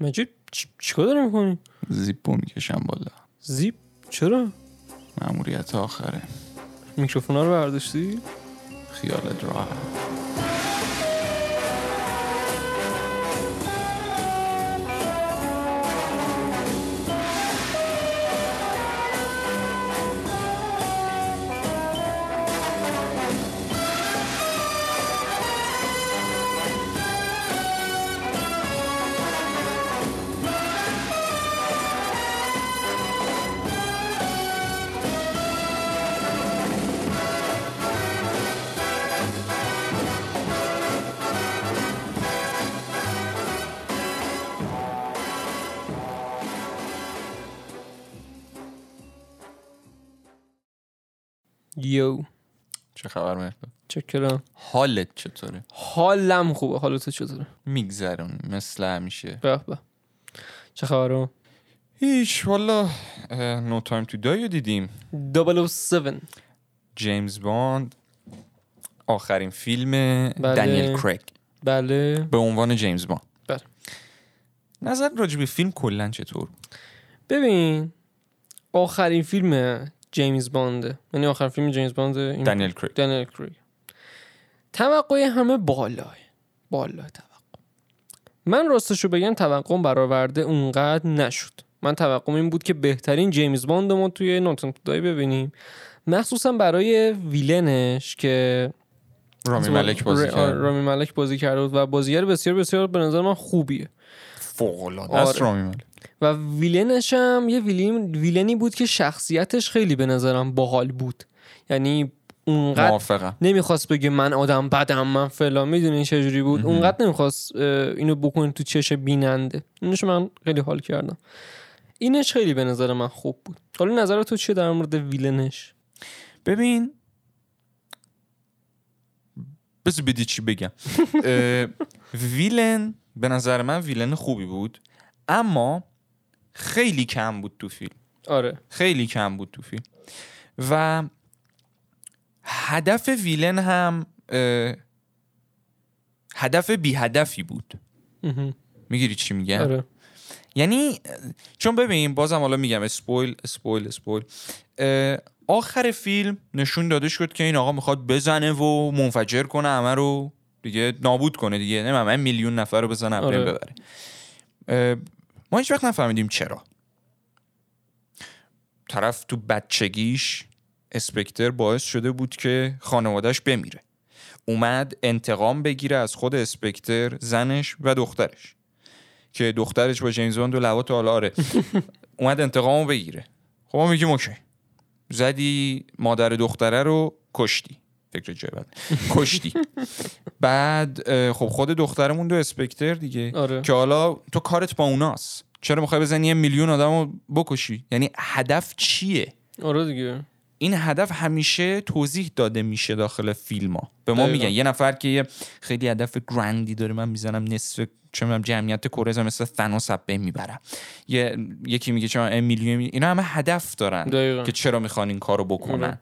مجید چیکار داری می‌کنی؟ زیپو می‌کشم بالا. زیپ؟ چرا؟ ماموریت آخره. میکروفونا رو برداشتی؟ خیالت راحت. Yo چه خبر مهداد چاکرم. حالت چطوره؟ حالم خوبه. حال تو چطوره؟ میگذرونم مثل همیشه. به به. چه خبره هیچ. والا No Time to Die دیدیم. 007 جیمز باند آخرین فیلم. بله. دنیل کریگ. بله. به عنوان جیمز باند بله. نظر راجع به فیلم کلا چطور ببین آخرین فیلم جیمز بانده یعنی آخرین فیلم جیمز باند دنیل کریگ. دنیل کریگ. توقع همه بالاه. بالاه توقع. من راستشو بگم توقع برآورده اونقدر نشد. من توقعم این بود که بهترین جیمز باند ما توی No Time to Die ببینیم. مخصوصا برای villain ش که رامی ملک بازی کرد رامی ملک بازی کرده و بازیگر بسیار بسیار به نظر من خوبیه. فوق العاده است آره. رامی ملک. و ویلنش هم یه ویلن ویلنی بود که شخصیتش خیلی به نظرم باحال بود. یعنی اونقدر موافقم. نمی‌خواست بگه من آدم بدم من فلان می‌دونی چجوری بود؟ اونقدر نمی‌خواست اینو بکنه تو چش بیننده. اینش من خیلی حال کردم. اینش خیلی به نظر من خوب بود. حالا نظر تو چیه در مورد ویلنش؟ ببین بذار بدی چی بگم. villain به نظر من villain خوبی بود اما خیلی کم بود تو فیلم. آره. خیلی کم بود تو فیلم. و هدف villain هم هدف بی هدفی بود. می‌گیری چی میگم؟ آره. یعنی چون ببین بازم حالا میگم spoil spoil spoil. آخر فیلم نشون داده شد که این آقا می‌خواد بزنه و منفجر کنه همه رو. دیگه نابود کنه دیگه. نمی‌دونم من میلیون نفر رو بزنه آره. ببره. ما هیچ وقت نفهمیدیم چرا. طرف تو بچگیش اسپکتر باعث شده بود که خانوادهش بمیره. اومد انتقام بگیره از خود اسپکتر زنش و دخترش. که دخترش با جیمز باند و لوات حالا آره. اومد انتقامو بگیره. خب ما میگیم اوکی. زدی مادر دختره رو کشتی. فکر جای بد کشتی. بعد خب خود دختره موند و اسپکتر دیگه. آره. که حالا تو کارت با اوناست. چرا می‌خوای بزنی یه میلیون آدم رو بکشی؟ یعنی هدف چیه؟ آره دیگه. این هدف همیشه توضیح داده میشه داخل فیلم ها به ما. میگن. یه نفر که یه خیلی هدف گرندی داره من می‌زنم نصف چه می‌دونم جمعیت کره زمین مثل ثانوس بین می‌برم یه یکی میگه چه میلیون می- اینا همه هدف دارن دقیقا. که چرا می‌خوان این کارو بکنن. آره.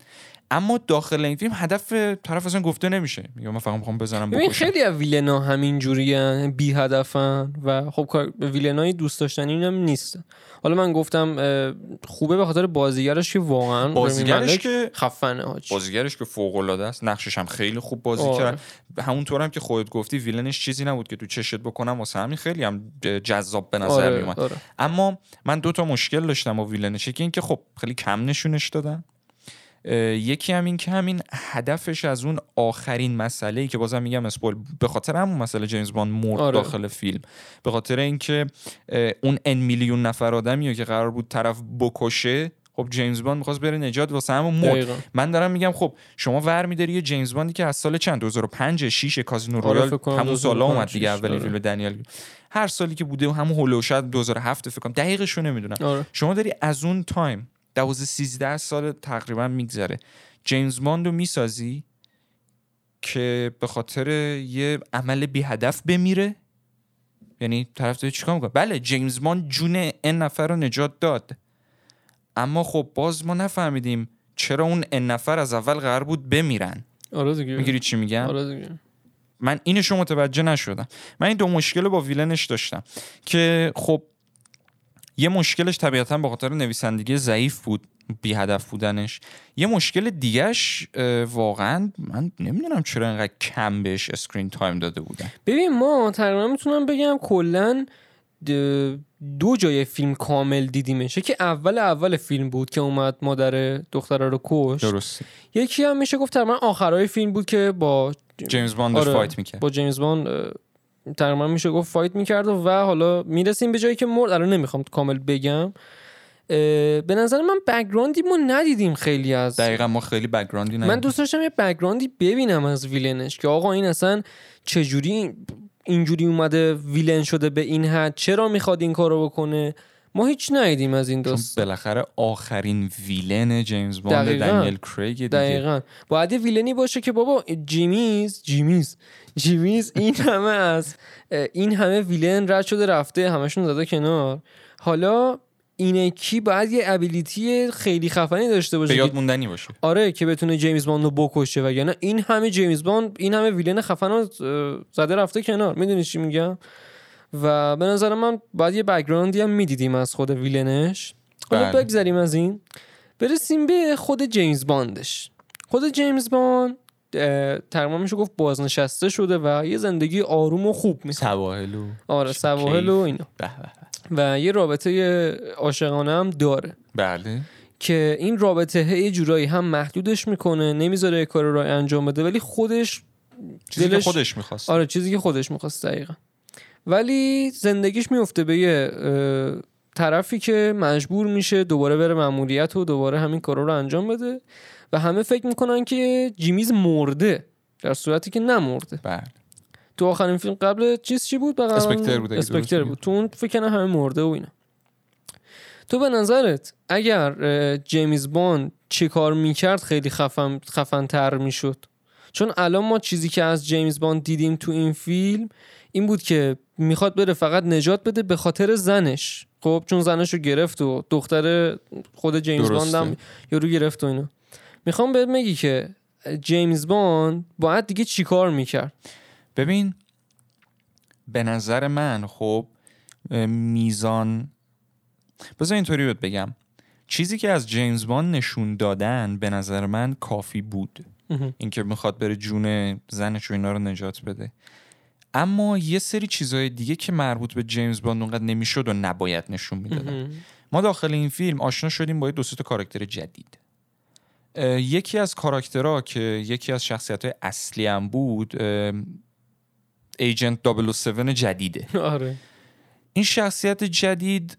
اما داخل این فیلم هدف طرف اصلا گفته نمیشه. میگه من فقط می‌خوام بزنم بکشم. خیلی از ویلنا همین جوریان بی هدفن و خب کار ویلنای دوست داشتنی هم نیستن حالا من گفتم خوبه به خاطر بازیگرش که واقعا بازیگرش که خفنه حاج بازیگرش که فوق العاده است. نقشش هم خیلی خوب بازی آره. کرد. همونطور هم که خودت گفتی villain ش چیزی نبود که تو چشت بکنم. واسه همین خیلی هم جذاب به نظر آره میومد آره. اما من دو تا مشکل داشتم با villain ش. یکی این که خب خیلی کم نشونش دادن. یکی هم این که همین هدفش از اون آخرین مسئله ای که بازم میگم spoil به خاطر همون مسئله جیمز باند مرد آره. داخل فیلم به خاطر اینکه اون n میلیون نفر آدمی که قرار بود طرف بکشه خب جیمز باند می‌خواست بره نجات واسه همون مرد دقیقاً. من دارم میگم خب شما ور میداری یه جیمز باندی که از سال چند 2005 6 Casino آره، Royale همون سالا 2005 اومد دیگه اولین آره. فیلم دنیل هر سالی که بوده همون حول و حوش 2007 فکر کنم دقیقش رو نمی‌دونم آره شما داری از اون تایم 12 13 سال تقریبا میگذره. جیمز باند رو می‌سازی که به خاطر یه عمل بی هدف بمیره. یعنی طرف داره چیکار می‌کنه؟ بله جیمز باند جون n نفر رو نجات داد. اما خب باز ما نفهمیدیم چرا اون n نفر از اول قرار بود بمیرن. آره دیگه. می‌گیری چی میگم؟ آره دیگه. من اینشو متوجه نشدم. من این دو مشکل رو با villain ش داشتم که خب یه مشکلش طبیعتا به خاطر نویسندگی ضعیف بود بی هدف بودنش. یه مشکل دیگهش واقعا من نمی‌دونم چرا اینقدر کم بهش screen time داده بودن. ببین ما تقریبا می‌تونم بگم کلا دو جای فیلم کامل دیدیمش که اول اول فیلم بود که اومد مادر دختره رو کشت درسته. یکی هم میشه گفت تقریبا آخرای فیلم بود که با جیمز باند آره. fight می‌کرد. با جیمز باند تقریبا میشه گفت fight می‌کرد و, حالا می‌رسیم به جایی که مرد الان نمی‌خوام کامل بگم. به نظر من background ی ما ندیدیم خیلی از دقیقا ما خیلی background ی من دوست داشتم یه background ی ببینم از villain ش که آقا این اصلا چجوری اینجوری اومده villain شده به این حد؟ چرا می‌خواد این کارو بکنه؟ ما هیچ ندیدیم از این داستان بالاخره آخرین villain جیمز باند. دنیل کریگ دیگه. دقیقا. باید villain ی باشه که بابا جیمیز جیمیز. جیمیز این همه از این همه villain رد شده رفته همشون زده کنار. حالا اینه کی باید یه ability خیلی خفنی داشته باشه یاد موندنی باشه. آره که بتونه جیمز باند رو بکشه وگرنه این همه جیمز باند این همه villain خفن رو زده رفته کنار. می‌دونی چی میگم؟ و به نظر من باید یه background ی هم می‌دیدیم از خود villain ش. حالا بله. بگذریم از این. برسیم به خود جیمز باندش. خود جیمز باند تقریبا میشه گفت بازنشسته شده و یه زندگی آروم و خوب میسه سواحلو آره سواحل و اینا. و یه رابطه عاشقانه هم داره. بله. که این رابطه یه جورایی هم محدودش می‌کنه نمی‌ذاره کار رو انجام بده ولی خودش چیزی که دلش- خودش می‌خواست. آره چیزی که خودش می‌خواست دقیقا. ولی زندگیش میفته به یه طرفی که مجبور میشه دوباره بره مأموریت و دوباره همین کارا رو انجام بده و همه فکر می‌کنن که جیمیز مرده در صورتی که نمرده. بله. تو آخرین فیلم قبل چیز چی بود؟ اسپکتر بود اسپکتر بود. تو اون فکر همه مرده و اینا. تو به نظرت اگر جیمز باند چه کار می‌کرد خیلی خفن خفن تر می‌شد؟ چون الان ما چیزی که از جیمز باند دیدیم تو این فیلم این بود که می‌خواد بره فقط نجات بده به خاطر زنش. خب چون زنش رو گرفت و دختر خود جیمز باند. هم یارو گرفت و اینا می‌خوام بهت بگی که جیمز باند باید دیگه چیکار می‌کرد؟ ببین به نظر من خب میزان بذار اینطوری بهت بگم. چیزی که از جیمز باند نشون دادن به نظر من کافی بود. اینکه می‌خواد بره جون زنش و اینا رو نجات بده. اما یه سری چیزهای دیگه که مربوط به جیمز باند اونقدر نمی‌شد و نباید نشون می‌دادن. ما داخل این فیلم آشنا شدیم با یه دو تا کاراکتر جدید. یکی از کاراکترها که یکی از شخصیت های اصلی هم بود ایجنت 007 جدیده. آره. این شخصیت جدید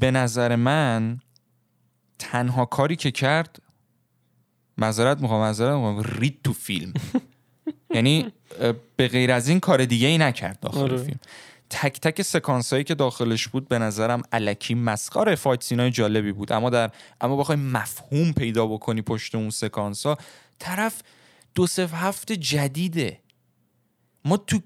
به نظر من تنها کاری که کرد معذرت می‌خوام معذرت می‌خوام رید تو فیلم. یعنی به غیر از این کار دیگه ای نکرد داخل آره. فیلم. تک تک سکانس هایی که داخلش بود به نظرم الکی مسخره. fight scene ای جالبی بود. اما در اما بخوای مفهوم پیدا بکنی پشت اون سکانس ها طرف دو صفر هفت جدیده. ما تو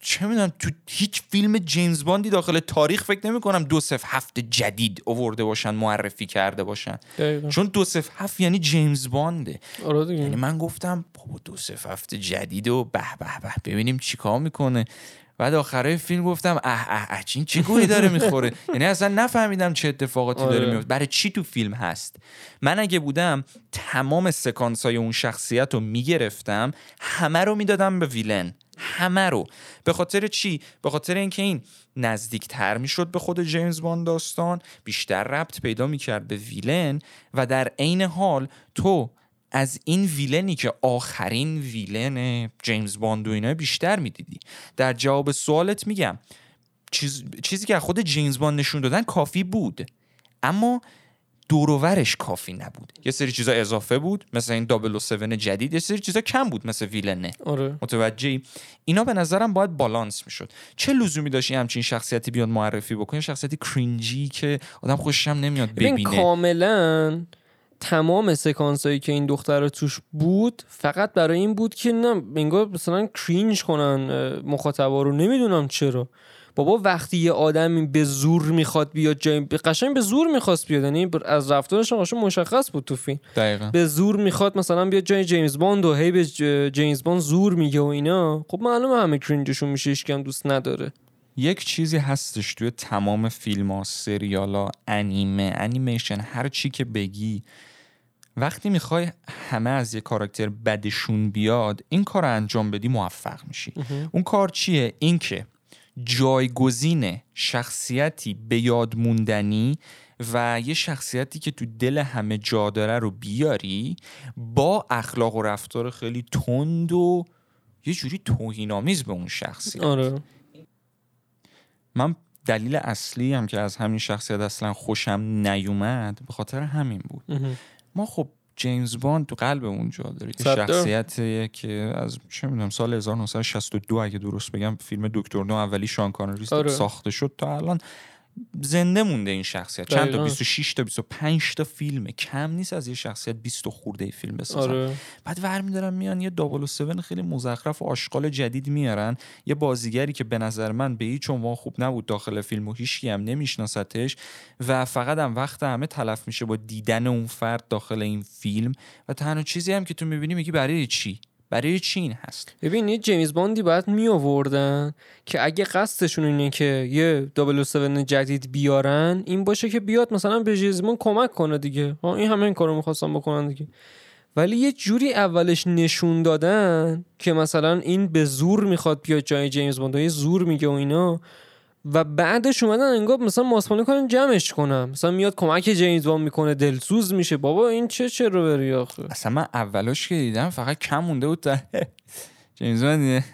چه می‌دونم تو هیچ فیلم جیمز باندی داخل تاریخ فکر نمی کنم دو صفر هفت جدید آورده باشن معرفی کرده باشن. دقیقا. چون دو صفر هفت یعنی جیمز بانده آره. یعنی من گفتم بابا دو صفر هفت جدید و به به به ببینیم چیکار می‌کنه. بعد آخره فیلم گفتم اه اه اه این چه گوهی داره می‌خوره؟ یعنی اصلا نفهمیدم چه اتفاقاتی آره. داره میفته برای چی تو فیلم هست؟ من اگه بودم تمام سکانس های اون شخصیت رو می‌گرفتم همه رو می‌دادم به villain. همه رو. به خاطر چی؟ به خاطر اینکه این نزدیکتر می‌شد به خود جیمز باند داستان بیشتر ربط پیدا می‌کرد به villain و در عین حال تو از این villain ی که آخرین villain جیمز باند و اینا بیشتر می‌دیدی. در جواب سوالت میگم چیز، چیزی که خود جیمز باند نشون دادن کافی بود. اما دوروورش کافی نبود. یه سری چیزا اضافه بود مثل این 007 جدید یه سری چیزا کم بود مثل villain ه. آره. متوجهی؟ اینا به نظرم باید بالانس می‌شد. چه لزومی داشت یه همچین شخصیتی بیاد معرفی بکنه؟ شخصیتی cringe ی که آدم خوشش هم نمیاد ببین ببینه. کاملا تمام سکانس هایی که این دختر توش بود فقط برای این بود که نه انگار مثلا cringe کنن مخاطبا رو. نمی‌دونم چرا. بابا وقتی یه آدمی به زور می‌خواد بیاد جای قشنگ به زور می‌خواست بیاد. یعنی از رفتارش قشنگ مشخص بود تو فیلم. دقیقا. به زور می‌خواد مثلا بیاد جای جیمز باند و هی به جیمز باند زور میگه و اینا. خب معلومه همه cringe شون میشه هیچ دوست نداره. یک چیزی هستش توی تمام فیلم ها سریال ها انیمه انیمیشن هر چی که بگی. وقتی می‌خوای همه از یه کاراکتر بدشون بیاد این کار رو انجام بدی موفق میشی. اون کار چیه؟ این که جایگزین شخصیتی به یاد موندنی و یه شخصیتی که تو دل همه جا داره رو بیاری با اخلاق و رفتار خیلی تند و یه جوری توهینآمیز به اون شخصیت. آره. من دلیل اصلی هم که از همین شخصیت اصلا خوشم نیومد به خاطر همین بود. ما خب جیمز باند تو قلب اونجا داره. شخصیتیه که از چه می‌دونم سال 1962 اگه درست بگم فیلم دکتر نو اولی شان کانری آره. ساخته شد تا الان زنده مونده این شخصیت. چند تا دقیقاً. 26 تا 25 تا فیلمه. کم نیست از یه شخصیت 20 تا خورده فیلم بسازن. آره. بعد ور میدارن میان یه 007 خیلی مزخرف و آشغال جدید میارن. یه بازیگری که به نظر من به هیچ عنوان خوب نبود داخل فیلم و هیچکی هم نمیشناستش و فقط هم وقت همه تلف میشه با دیدن اون فرد داخل این فیلم. و تنها چیزی هم که تو می‌بینی میگی برای چی؟ برای چی این هست؟ ببین یه جیمز باندی باید می آوردن که اگه قصدشون اینه که یه 007 جدید بیارن این باشه که بیاد مثلا به جیمز کمک کنه دیگه. این همه این کارو می‌خواستن بکنن دیگه. ولی یه جوری اولش نشون دادن که مثلا این به زور می‌خواد بیاد جای جیمز باند یه زور میگه و اینا و بعدش اومدن انگار مثلا ماسپانه کنن جمعش کنم مثلا میاد کمک جیمز باند می‌کنه دلسوز میشه. بابا این چه چه رو بری آخه؟ اصلا من اولاش که دیدم فقط کم مونده بود. جیمز باند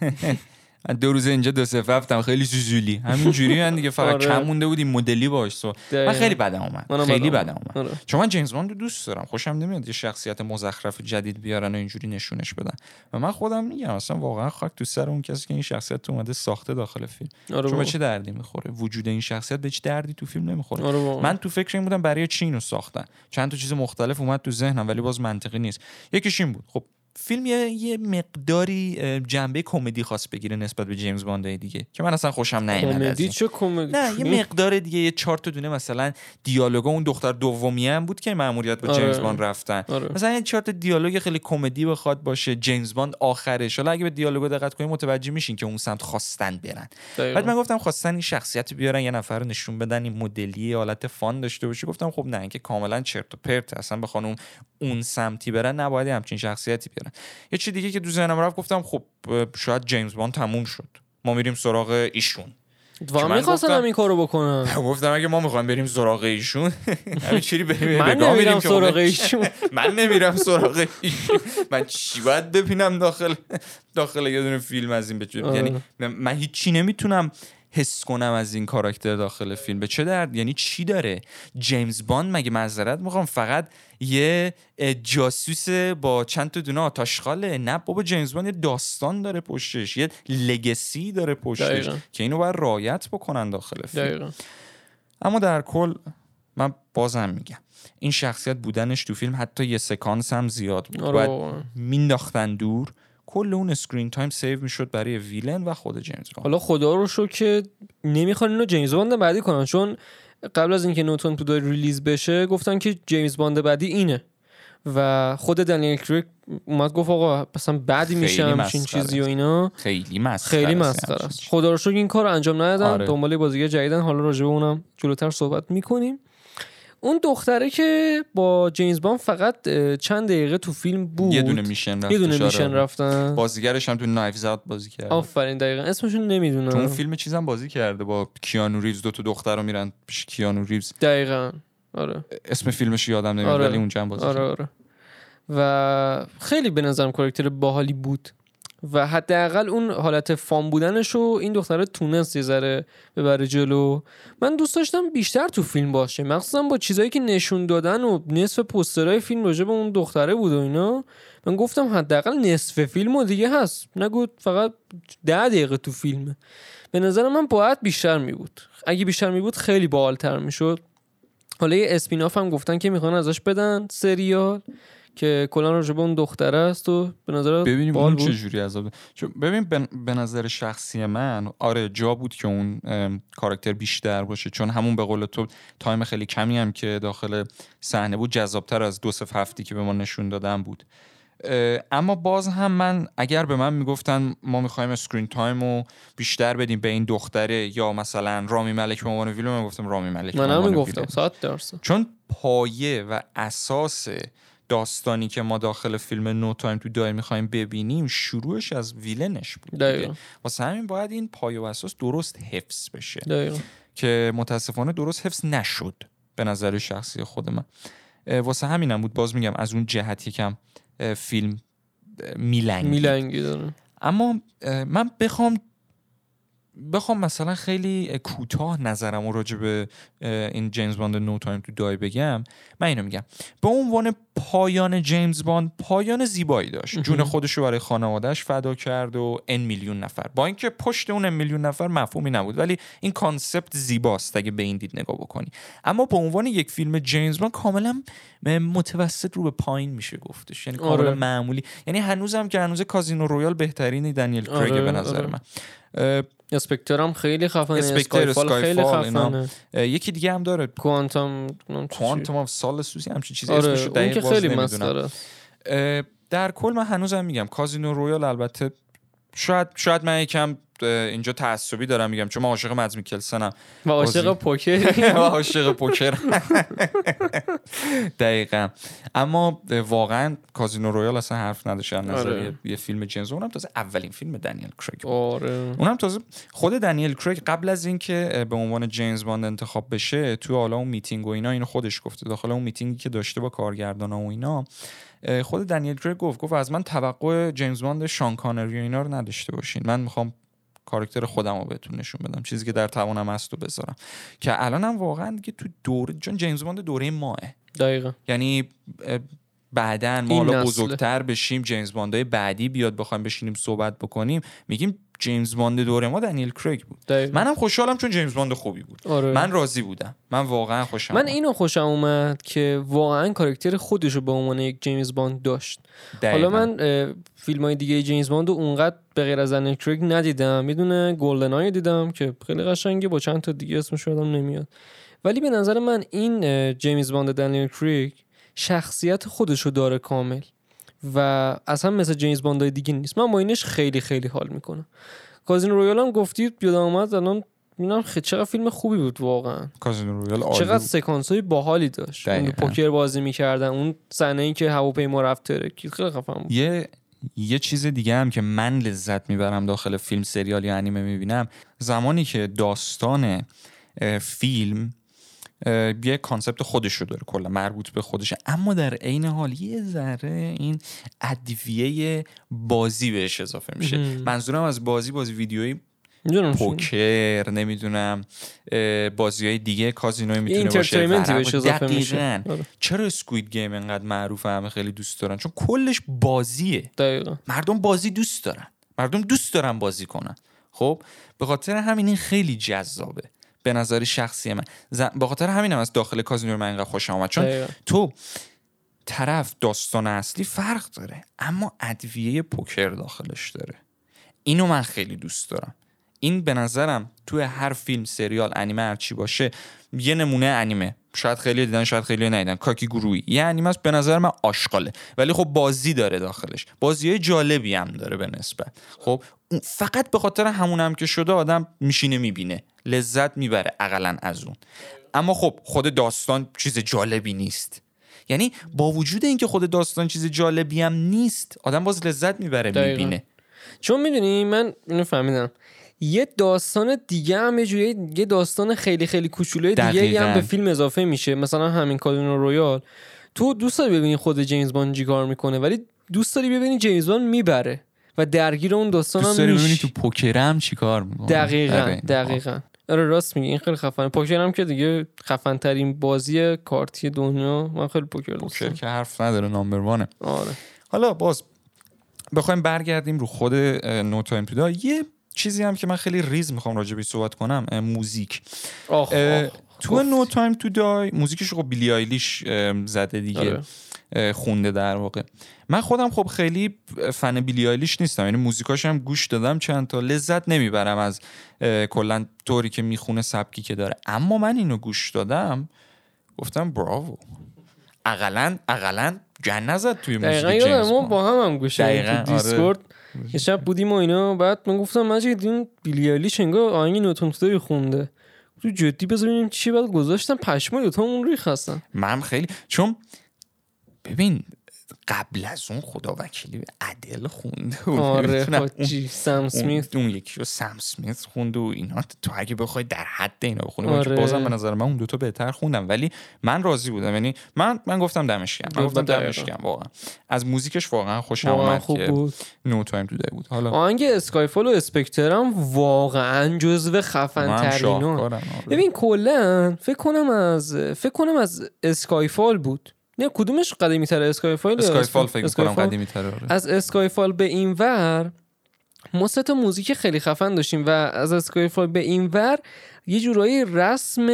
دو روز اینجا دو سه هفتم خیلی سوزولی همین جوری هم دیگه فقط آره. کم مونده بود این مدلی باش. سو من. خیلی بدم اومد. خیلی بدم اومد. آره. چون من جیمز باند رو دوست دارم. خوشم نمیاد یه شخصیت مزخرف جدید بیارن و اینجوری نشونش بدن. و من خودم میگم اصلا واقعا خاک تو سر اون کسی که این شخصیت اومده ساخته داخل فیلم. آره چون. به چه دردی می‌خوره؟ وجود این شخصیت به چه دردی تو فیلم نمی‌خوره؟ آره. من تو فکر این بودم برای چی اینو ساختن. چند تا چیز مختلف اومد تو ذهنم ولی باز منطقی نیست. یکیش این بود. خب فیلم یه, یه مقداری جنبه کمدی خواست بگیره نسبت به جیمز باند دیگه که من اصلا خوشم نیومد کمدی. چه کمدی نه یه مقدار دیگه یه چهار تا دونه مثلا دیالوگا اون دختر دومی هم بود که ماموریت با آره. جیمز باند رفتن آره. مثلا یه چهار تا دیالوگ خیلی کمدی بخواد باشه جیمز باند آخرش حالا اگه به دیالوگا دقت کنید متوجه میشین که اون سمت خواستن برن. بعد من گفتم خواستن این شخصیت بیارن یه نفر رو نشون بدن این مدلی حالت fun داشته باشه گفتم خب نه اینکه کاملا چرت و پرت اصلا بخوان اون اون سمتی برن نباید همچین شخصیتی بیارن یه چی دیگه که تو ذهنم رفت گفتم خب شاید جیمز باند تموم شد. ما میریم سراغ ایشون. و من می‌خواستن گفتم- همین کارو بکنن گفتم اگه ما می‌خوایم بریم سراغ ایشون همین چیری بریم من نمیرم سراغ ایشون. من نمیرم سراغ ایشون. من چی باید ببینم داخل داخل یه دونه فیلم از این بچه آره. یعنی من- من هیچی نمی‌تونم حس کنم از این کاراکتر داخل فیلم. به چه درد؟ یعنی چی داره؟ جیمز باند مگه معذرت می‌خوام؟ فقط یه جاسوس با چند تا دونه آت آشغاله نه بابا جیمز باند یه داستان داره پشتش. یه legacy داره پشتش دقیقاً. که اینو باید رعایت بکنن داخل فیلم. دقیقا. اما در کل من بازم میگم این شخصیت بودنش تو فیلم حتی یه سکانس هم زیاد بود. آره باید. مینداختن دور. کل اون screen time save می‌شد برای villain و خود جیمز باند حالا خدا رو شکر که نمی‌خوان اینو جیمز باند بعدی کنن چون قبل از اینکه No Time To release بشه گفتن که جیمز باند بعدی اینه. و خود دنیل کریگ اومد گفت آقا مثلا بعدی میشه همچین چیزی و. اینا. خیلی مسخره خیلی مسخره است. خدا رو شکر این کار انجام ندادن. آره. دنبال بازیگر جدیدن. حالا راجع به اونم جلوتر صحبت می‌کنیم. اون دختره که با جیمز باند فقط چند دقیقه تو فیلم بود. یه دونه mission رفت یه دونه آره. mission رفتن. بازیگرش هم تو Knives Out بازی کرده. آفرین دقیقا. اسمشون تو اون نمی‌دونم فیلم چیزم بازی کرده با کیانو ریوز دو تا دختر رو میرن پیش کیانو ریوز. دقیقا. آره. اسم فیلمش یادم نمیاد آره. ولی اونجا هم بازی آره. آره. و خیلی به نظرم کاراکتر باحالی بود. و حداقل اون حالت fun بودنش رو این دختره تونست یه ذره ببره جلو. من دوست داشتم بیشتر تو فیلم باشه. مخصوصا با چیزایی که نشون دادن و نصف پوسترهای فیلم راجع به اون دختره بود و اینا من گفتم حداقل نصف فیلم و دیگه هست. نگو فقط ده دقیقه تو فیلمه به نظر من باید بیشتر می بود. اگه بیشتر می بود خیلی باحالتر می‌شد حالا یه spin-off هم گفتن که می‌خوان ازش بدن سریال. که کلا راجع به اون دختره است و به نظر ببینیم اون. چه جوری از آب چون ببین به- نظر شخصی من آره جا بود که اون کاراکتر بیشتر باشه چون همون به قول تو time خیلی کمی هم که داخل صحنه بود جذابتر از دو صفر هفتی که به ما نشون دادن بود اما باز هم من اگر به من می‌گفتن ما می‌خوایم screen time رو بیشتر بدیم به این دختره یا مثلا رامی ملک به عنوان villain من گفتم رامی ملک من هم می‌گفتم. صد درصد چون پایه و اساس داستانی که ما داخل فیلم No Time to Die می‌خوایم ببینیم شروعش از villain ش بود. دقیقا. واسه همین باید این پایه و اساس درست حفظ بشه. دقیقا. که متاسفانه درست حفظ نشد به نظر شخصی خود من. واسه همینم بود باز میگم از اون جهت یکم اه، فیلم میلنگید. میلنگی داره اما من بخوام بخوام مثلا خیلی اه، کوتاه نظرم رو راجع به این جیمز باند No Time to Die بگم. من اینو میگم. به عنوان پایان جیمز باند پایان زیبایی داشت. جون خودش رو برای خانوادهش فدا کرد و n میلیون نفر. با اینکه پشت اون n میلیون نفر مفهومی نبود ولی این concept زیباست اگه به این دید نگاه بکنی. اما به عنوان یک فیلم جیمز باند کاملا متوسط رو به پایین میشه گفتش. یعنی کاملا آره. معمولی. یعنی هنوزم که هنوز Casino Royale بهترین دنیل کریگ آره، به نظر آره. من Spectre هم خیلی خفنه Spectre، Skyfall خیلی. خفنه یکی دیگه هم داره Quantum. Quantum of Solace ی همچین چیزی آره اسمش دقیق که باز خیلی نمی‌دونم. در کل من هنوزم میگم Casino Royale البته شاید شاید من یکم اینجا تعصبی دارم میگم چون من عاشق مدز میکلسنم و عاشق. پوکر و عاشق پوکر دقیقا اما واقعا Casino Royale اصلا حرف نداشت نظر آره. یه- فیلم جیمز اونم تازه اولین فیلم دنیل بود. آره اونم تازه خود دنیل کریگ قبل از اینکه به عنوان جیمز باند انتخاب بشه تو حالا اون میتینگ و اینا اینو خودش گفته داخل اون میتینگی که داشته با کارگردانا و اینا خود دنیل کریگ گفت گفت از من توقع جیمز باند شان کانری و اینا رو نداشته باشین. من می‌خوام کاراکتر خودم رو بهتون نشون بدم چیزی که در توانم هست رو بذارم. که الانم واقعا دیگه تو دوره چون جیمز باند دوره ما. دقیقا. یعنی بعدا ما حالا. بزرگتر بشیم جیمز باندهای بعدی بیاد بخوایم بشینیم صحبت بکنیم. میگیم جیمز باند دوره ما دنیل کریگ بود. دقیقا. منم خوشحالم چون جیمز باند خوبی بود. آره. من راضی بودم. من واقعا خوشم من. اینو خوشم اومد که واقعا کاراکتر خودش رو به عنوان یک جیمز باند داشت. دقیقاً. حالا من فیلم های دیگه جیمز باند رو اونقدر به غیر از دنیل کریگ ندیدم. یه دونه GoldenEye دیدم که خیلی قشنگه با چند تا دیگه اسمش یادم نمیاد. ولی به نظر من این جیمز باند دنیل کریگ شخصیت خودش رو داره کامل. و اصلا مثل جیمز باندهای دیگه نیست. من با اینش خیلی خیلی حال می‌کنم. Casino Royale هم گفتید یادم اومد الان می‌دونم خیلی چقدر فیلم خوبی بود واقعا. Casino Royale عالی چقدر. سکانس های باحالی داشت. اون. پوکر بازی می‌کردن اون صحنه ای که هواپیما رفت ترکید خیلی خفن بود. یه یه چیز دیگه هم که من لذت می‌برم داخل فیلم سریال یا انیمه می‌بینم زمانی که داستان فیلم یه کانسپت خودش رو داره کلا مربوط به خودشه. اما در عین حال یه ذره این ادویه بازی بهش اضافه میشه. منظورم از بازی بازی ویدیویی پوکر نمی‌دونم بازی های دیگه کازینوی می‌تونه باشه. اضافه میشه. دقیقاً. آره. چرا اسکوید گیم انقدر معروفه همه خیلی دوست دارن؟ چون کلش بازیه. دقیقا. مردم بازی دوست دارن. مردم دوست دارن بازی کنن. خب به خاطر همین این خیلی جذابه. به نظر شخصی من. به خاطر همین هم از داخل کازینو من انقدر خوشم آمد چون دقیقاً. تو طرف داستان اصلی فرق داره اما ادویه پوکر داخلش داره. اینو من خیلی دوست دارم. این به نظرم توی هر فیلم سریال انیمه هر چی باشه یه نمونه انیمه. شاید خیلی دیدن شاید خیلی ندیدن. کاکی گروهی. یه انیمه است به نظر من آشغاله. ولی خب بازی داره داخلش. بازی های جالبی هم داره به نسبت. خب فقط به خاطر همون هم که شده آدم میشینه می‌بینه. لذت می‌بره اقلا از اون. اما خب خود داستان چیز جالبی نیست. یعنی با وجود اینکه خود داستان چیز جالبی هم نیست آدم باز لذت می‌بره. می‌بینه. چون می‌دونی من اینو فهمیدم. یه داستان دیگه هم یه جوری یه داستان خیلی خیلی کوچولوی دیگه هم. به فیلم اضافه میشه. مثلا همین Casino Royale. تو دوست داری ببینی خود جیمز باند چیکار می‌کنه؟ ولی دوست داری ببینی جیمز باند می‌بره و درگیر اون داستان هم داری ببینی. تو پوکرم چیکار می‌کنه؟ دقیقا دقیقا. آره راست میگی. این خیلی خفنه. پوکر هم که دیگه خفن ترین بازی کارتی دنیا. من خیلی پوکر دوست که حرف نداره number one ه. آره. حالا باز بخوایم برگردیم رو خود No Time To یه چیزی هم که من خیلی ریز می‌خوام راجع بهش صحبت کنم اه، موزیک آخ اه، آخ تو. No Time to Die موزیکش خب بیلی آیلیش اه، زده دیگه آره. اه، خونده در واقع من خودم خب خیلی فن بیلی آیلیش نیستم یعنی موزیکاش هم گوش دادم چند تا لذت نمی‌برم از اه، کلا طوری که می‌خونه سبکی که داره اما من اینو گوش دادم گفتم براوو اقلا اقلا جن نزد توی موزیک دقیقا جیمز ما. با هم هم گوش کردیم دقیقاً، تو آره. دیسکورد یه شب بودیم و اینا بعد من گفتم مجید این بیلی آیلیش انگار آهنگ نوتونتوی خونده تو جدی بذاریم چی بعد گذاشتم پشمای دوتا اون ریخ هستن من خیلی چون ببین قبل از اون خدا وکیلی عدل خونده و آره حاجی سم اون, سمیت؟ اون یکی رو سم سمیت خونده و اینا. تو اگه بخوای در حد اینا بخونی آره. بازم به نظر من اون دوتا بهتر خوندم. ولی من راضی بودم. یعنی من من گفتم دمش گرم من گفتم. دمش گرم واقعا. از موزیکش واقعا خوشم اومد خوب که بود. No Time To بود. حالا آهنگ Skyfall و Spectre هم واقعا جزو خفن شاهکارم آره. ببین کلا فکر کنم از فکر کنم از Skyfall بود. نه کدومش قدیمی تره Skyfall یا Skyfall فکر کنم؟ قدیمی تره از Skyfall به این ور ما سه تا موزیک خیلی خفن داشتیم و از Skyfall به این ور یه جورایی رسم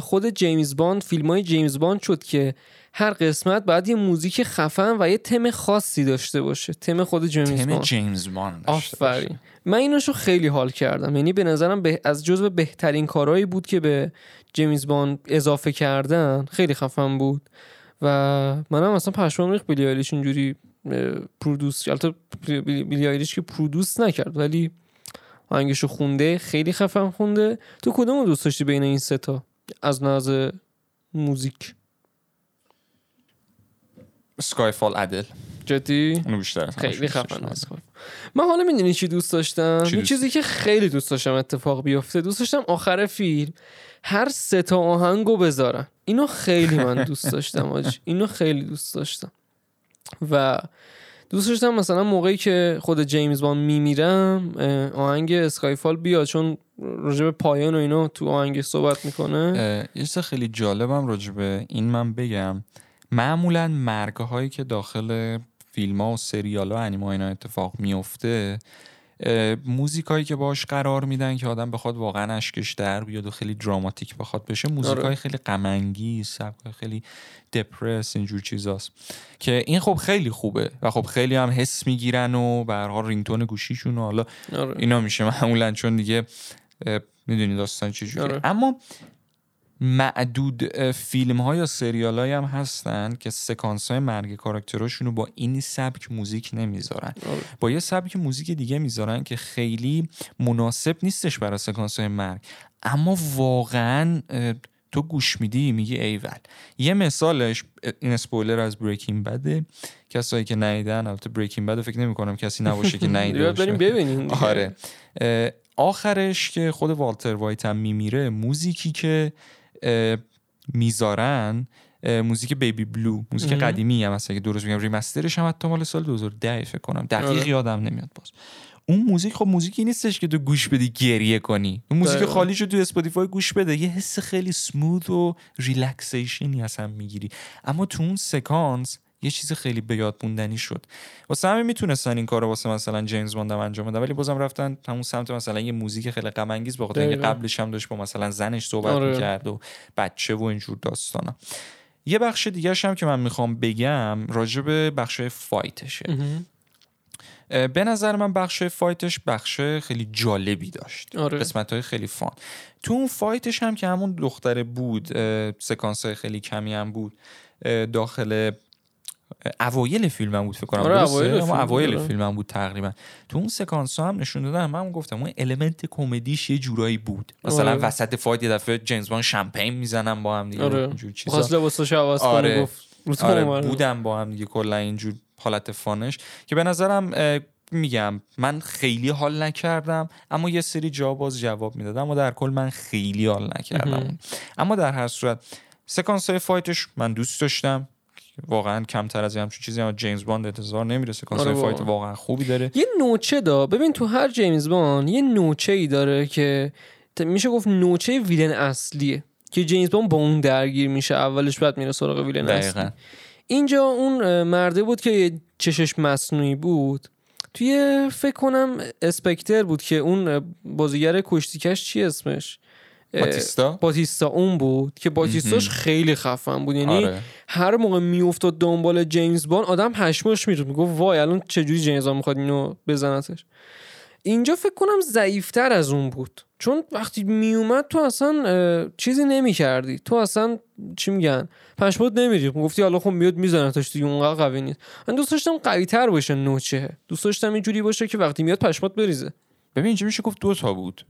خود جیمز باند فیلم های جیمز باند شد که هر قسمت باید یه موزیک خفن و یه تم خاصی داشته باشه. تم خود جیمز تم باند. جیمز باند. آفرین. من ایناشو خیلی حال کردم. یعنی به نظرم به از جزو بهترین کارهایی بود که به جیمز باند اضافه کردن. خیلی خفن بود. و منم اصلا پشمام ریخت بیلی آیلیش اینجوری produce البته بیلی آیلیش که produce نکرد ولی آهنگشو خونده خیلی خفن خونده. تو کدوم دوست داشتی بین این سه تا؟ از نظر موزیک. اسکایفال عدل جدی؟ اونو بیشتر خیلی خفن من حالا می‌دونی چی دوست داشتم؟ چی یه دوست چیزی که خیلی دوست داشتم اتفاق بیفته. دوست داشتم آخر فیلم هر سه تا آهنگو بذارن. اینو خیلی من دوست داشتم آج. اینو خیلی دوست داشتم. و دوست داشتم مثلا موقعی که خود جیمز بان میمیرم آهنگ اسکایفال بیاد چون راجب پایان و اینا تو آهنگ صحبت می‌کنه. یه چیز خیلی جالبم راجع به این من بگم. معمولا مرگ هایی که داخل فیلم ها و سریال ها انیما اینا اتفاق میفته موزیک هایی که باش قرار میدن که آدم بخواد واقعا اشکش در بیاد و خیلی دراماتیک بخواد بشه موزیک های آره. خیلی غمانگیز سبک خیلی دپرس اینجور چیزاست که این خب خیلی خوبه و خب خیلی هم حس می‌گیرن و به هر حال رینگتون گوشیشون و حالا آره. اینا میشه معمولا چون دیگه می‌دونی داستان چجوریه آره. اما معدود فیلم ها یا سریال های هم هستن که سکانس های مرگ کاراکتراشون رو با این سبک موزیک نمی‌ذارن. آره. با یه سبک موزیک دیگه می‌ذارن که خیلی مناسب نیستش برای سکانس های مرگ. اما واقعا تو گوش میدی میگی ایول. یه مثالش این اسپویلر از Breaking Bad ـه کسایی که ندیدن البته Breaking Bad فکر نمی کنم کسی نباشه که ندیده بریم ببینیم. آره. آخرش که خود والتر وایت هم میمیره موزیکی که می‌ذارن موزیک Baby Blue موزیک. قدیمی هم هست اگه درست میگم remaster ش هم حتی مال سال 2010 فکر کنم دقیق آره. یادم نمیاد باز اون موزیک خب موزیکی نیستش که تو گوش بدی گریه کنی اون موزیک. خالیش رو تو اسپاتیفای گوش بده یه حس خیلی سموت و ریلکسیشنی اصلا می‌گیری اما تو اون سکانس یه چیز خیلی به یاد موندنی شد واسه همین می‌تونستن این کارو واسه مثلا جیمز باند انجام بدن ولی بازم رفتن همون سمت مثلا یه موزیک خیلی غم انگیز بخاطر اینکه. قبلش هم داشت با مثلا زنش صحبت آره. می‌کرد و بچه و اینجور داستانا یه بخش دیگه هم که من می‌خوام بگم راجع به بخش fight شه به نظر من بخش fight ش بخش خیلی جالبی داشت آره. قسمت های خیلی fun تو اون fight ش هم که همون دختره بود سکانس های خیلی کمی هم بود داخل اوایل فیلم هم بود فکر کنم آره،؟ اوایل فیلم، اوایل آره. هم بود تقریبا تو اون سکانس ها هم نشون دادن من گفتم اون element کمدیش یه جورایی بود مثلا آره. وسط fight یه دفعه جیمز باند شامپاین می‌زنن با هم دیگه آره. اینجور چیزا. خواست لباسش عوض آره. گفت آره. بودم با هم دیگه کلا اینجور حالت fun ش که به نظرم میگم من خیلی حال نکردم اما یه سری جا باز جواب می‌داد اما در کل من خیلی حال نکردم. اما در هر صورت سکانس های fight ش من دوست داشتم واقعا کمتر از همچین چیزی از جیمز باند انتظار نمیره سکانس های آره fight واقعا. خوبی داره. یه نوچه دا. ببین تو هر جیمز باند یه نوچه ای داره که میشه گفت نوچه villain اصلیه که جیمز باند با اون درگیر میشه. اولش بعد میره سراغ villain اصلی. دقیقا. اینجا اون مرده بود که یه چشش مصنوعی بود. توی فکر کنم اسپکتر بود که اون بازیگر کشتیکش چی اسمش؟ باتیستا؟ باتیستا اون بود که باتیستاش. خیلی خفن بود. یعنی آره. هر موقع میافتاد دنبال جیمز بان آدم پشماش میرد می‌گفت وای الان چجوری جیمز بان می‌خواد اینو بزنتش؟ اینجا فکر کنم ضعیفتر از اون بود. چون وقتی میومد تو اصلا چیزی نمی‌کردی. تو اصلا چی میگن؟ پشمات نمیری گفتی حالا خب میاد میزنتش دیگه اونقدر قوی نیست. من دوست داشتم قوی تر باشه نوچه. دوست داشتم اینجوری باشه که وقتی میاد پشمات بریزه. ببین اینجا میشه گفت دو تا بود.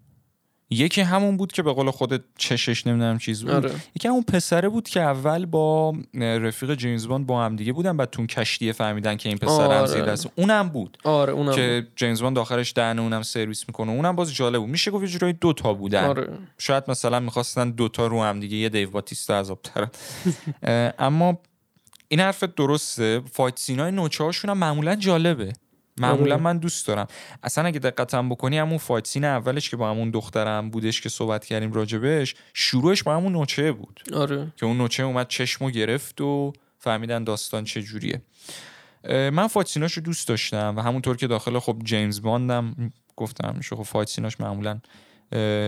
یکی همون بود که به قول خودت چشش نمی‌دونم چیز بود. آره. یکی همون پسره بود که اول با رفیق جیمز باند با هم دیگه بودن بعد تو اون کشتیه فهمیدن که این پسر هم آره. زیر دست. اونم بود آره اونم بود. که جیمز باند آخرش دهن اونم سرویس می‌کنه. اونم باز جالب بود. میشه گفت یه جورایی دو تا بودن. آره. شاید مثلا می‌خواستن دوتا رو هم دیگه یه دیو باتیستا عذاب‌ترن. اه، اما این حرفت درسته. فایت سینای نوچه هاشون هم معمولا جالبه. معمولا آره. من دوست دارم. اصلا اگه دقتم بکنی همون فایت سین اولش که با همون دخترم بودش که صحبت کردیم راجبش شروعش با همون نوچه بود. آره. که اون نوچه اومد چشمو گرفت و فهمیدن داستان چه جوریه. من فایت سیناش رو دوست داشتم و همونطور که داخل خب جیمز باندم گفتم میشه خب فایت سیناش معمولا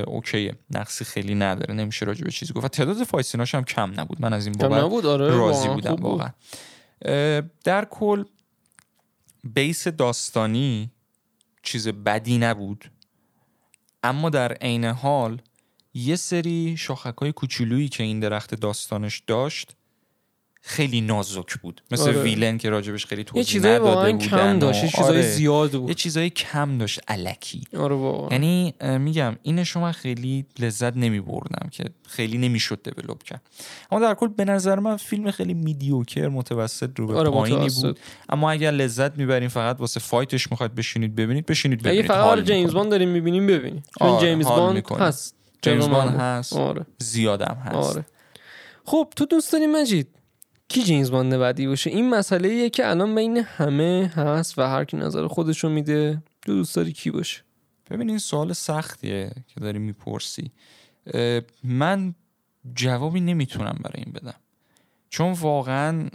اوکیه. نقصی خیلی نداره نمیشه راجع به چیزی گفت. و تعداد فایت سیناش هم کم نبود. من از این بابت آره راضی بودم بود. واقعا. در کل بیس داستانی چیز بدی نبود. اما در عین حال یه سری شاخک های کوچولویی که این درخت داستانش داشت خیلی نازک بود. مثل آره. ویلن که راجبش خیلی یه توضیح نداده بودن کم داشت یه چیزای آره. زیاد یه بود. چیزای کم داشت علکی. آره یعنی میگم اینشو من خیلی لذت نمی بردم که خیلی نمی‌شد دیولپ کرد. اما در کل به نظر من فیلم خیلی mediocre متوسط رو به آره پایینی متوسط. بود اما اگر لذت می‌برین فقط واسه fight ش می‌خواد بشینید ببینید بشینید اگه ببینید. فقط حال حال جیمز. باند داریم می‌بینیم ببینیم. چون آره، جیمز باند. هست. جیمز باند. هست. آره. زیادم هست. آره. خب تو دوست داری مجید؟ کی جیمز باند بعدی باشه؟ این مسئله ایه که الان بین همه هست و هر کی نظر خودشو میده تو دوست داری کی باشه؟ ببین این سوال سختیه که داری می‌پرسی. من جوابی نمی‌تونم برای این بدم. چون واقعا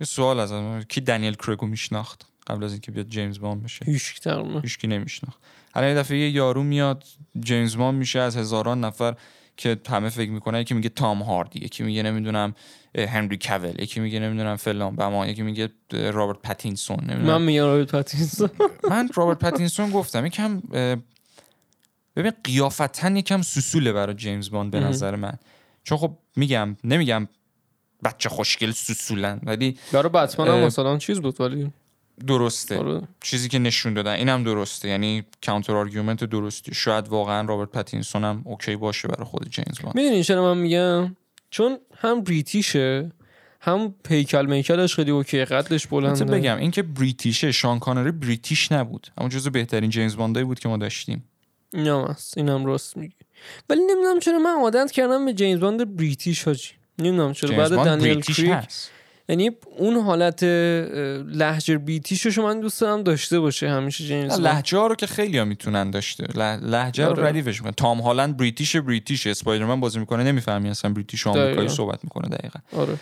یه سوال از کی دنیل کریگو میشناخت قبل از اینکه بیاد جیمز باند بشه؟ هیچ هیچکی نمیشناخت. الان یه دفعه یه یارو میاد جیمز باند میشه از هزاران نفر. که همه فکر می‌کنه یکی میگه تام هاردی یکی میگه نمی‌دونم هنری کاول یکی میگه نمی‌دونم فلان بهمان یکی میگه رابرت پاتینسون نمی‌دونم. من میگم رابرت پاتینسون. من رابرت پاتینسون گفتم یکم ببین قیافتاً یکم سوسوله برای جیمز باند به. نظر من. چون خب میگم نمیگم بچه خوشگل سوسولن ولی برای بتمن هم مثلا چیز بود ولی درسته. آره. چیزی که نشون دادن اینم درسته. یعنی counter argument درستی. شاید واقعا رابرت پاتینسون هم okay باشه برای خود جیمز باند می‌دونی چرا من میگم؟ چون هم British ـه هم هیکل میکلش خیلی okay قدش بلنده. بگم اینکه British ـه شان کانری British نبود. اما جزو بهترین جیمز باندایی بود که ما داشتیم. اینم هست اینم راست میگی. ولی نمی‌دونم چرا من عادت کردم به جیمز باند British حاجی. نمی‌دونم چرا. بعد دنیل هست. یعنی اون حالت لهجه British ش رو من دوست دارم داشته باشه همیشه جیمز لهجه ها رو که خیلی ها می‌تونن داشته. لهجه رو. ردیفش می‌کنن تام هالند British British اسپایدرمن بازی می‌کنه نمی‌فهمی اصلا British و آمریکایی. صحبت می‌کنه دقیقا. آره.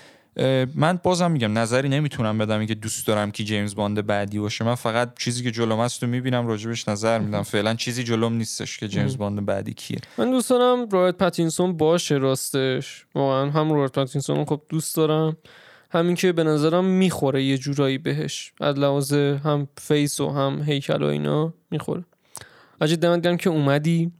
من بازم میگم نظری نمی‌تونم بدم که دوست دارم که جیمز باند بعدی باشه. من فقط چیزی که جلوم هست رو می‌بینم راجبش نظر میدم. فعلا چیزی جلوم نیستش که جیمز باند بعدی کیه. من دوست دارم رابرت پاتینسون باشه راستش. واقعا هم رابرت پاتینسون خب دوست دارم. همین که به نظرم می‌خوره یه جورایی بهش. از لحاظ هم face و هم هیکل و اینا می‌خوره. مجید دمت گرم که اومدی.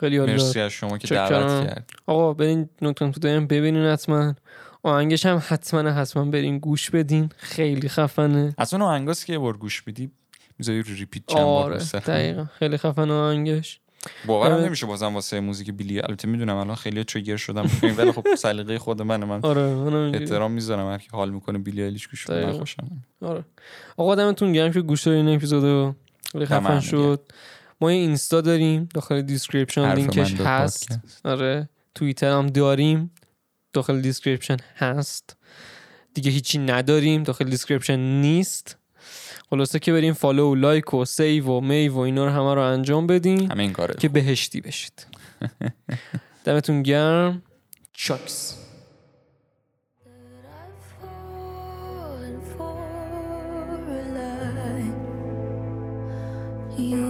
خیلی. مرسی از شما که. دعوت کرد آقا برین نکتن تو داریم ببینین حتما. آهنگش هم حتما حتما برین گوش بدین. خیلی خفنه. اون آهنگاست که یه بار گوش میدی می‌ذاری رو repeat چند بار آره پسر. دقیقا. خیلی خفن آهنگش. باورم آره. نمیشه بازم واسه موزیک بیلی. البته می‌دونم الان خیلی trigger شدم. ولی خب سلیقه خود منه من آره اینجوری. احترام می‌ذارم. هر کی حال می‌کنه بیلی ایلیش گوش. من خوشم آره. آقا دمتون گرم که گوش دادین این اپیزودو خیلی خفن شد. ما یه اینستا داریم داخل description لینکش من هست. پادکست. آره. توییتر هم داریم. داخل description هست. دیگه هیچی نداریم. داخل description نیست. خلاصه که بریم follow و like و save و میو و اینا رو همه رو انجام بدین همه این کاره. که بهشتی بشید. دمتون گرم. چاکس. You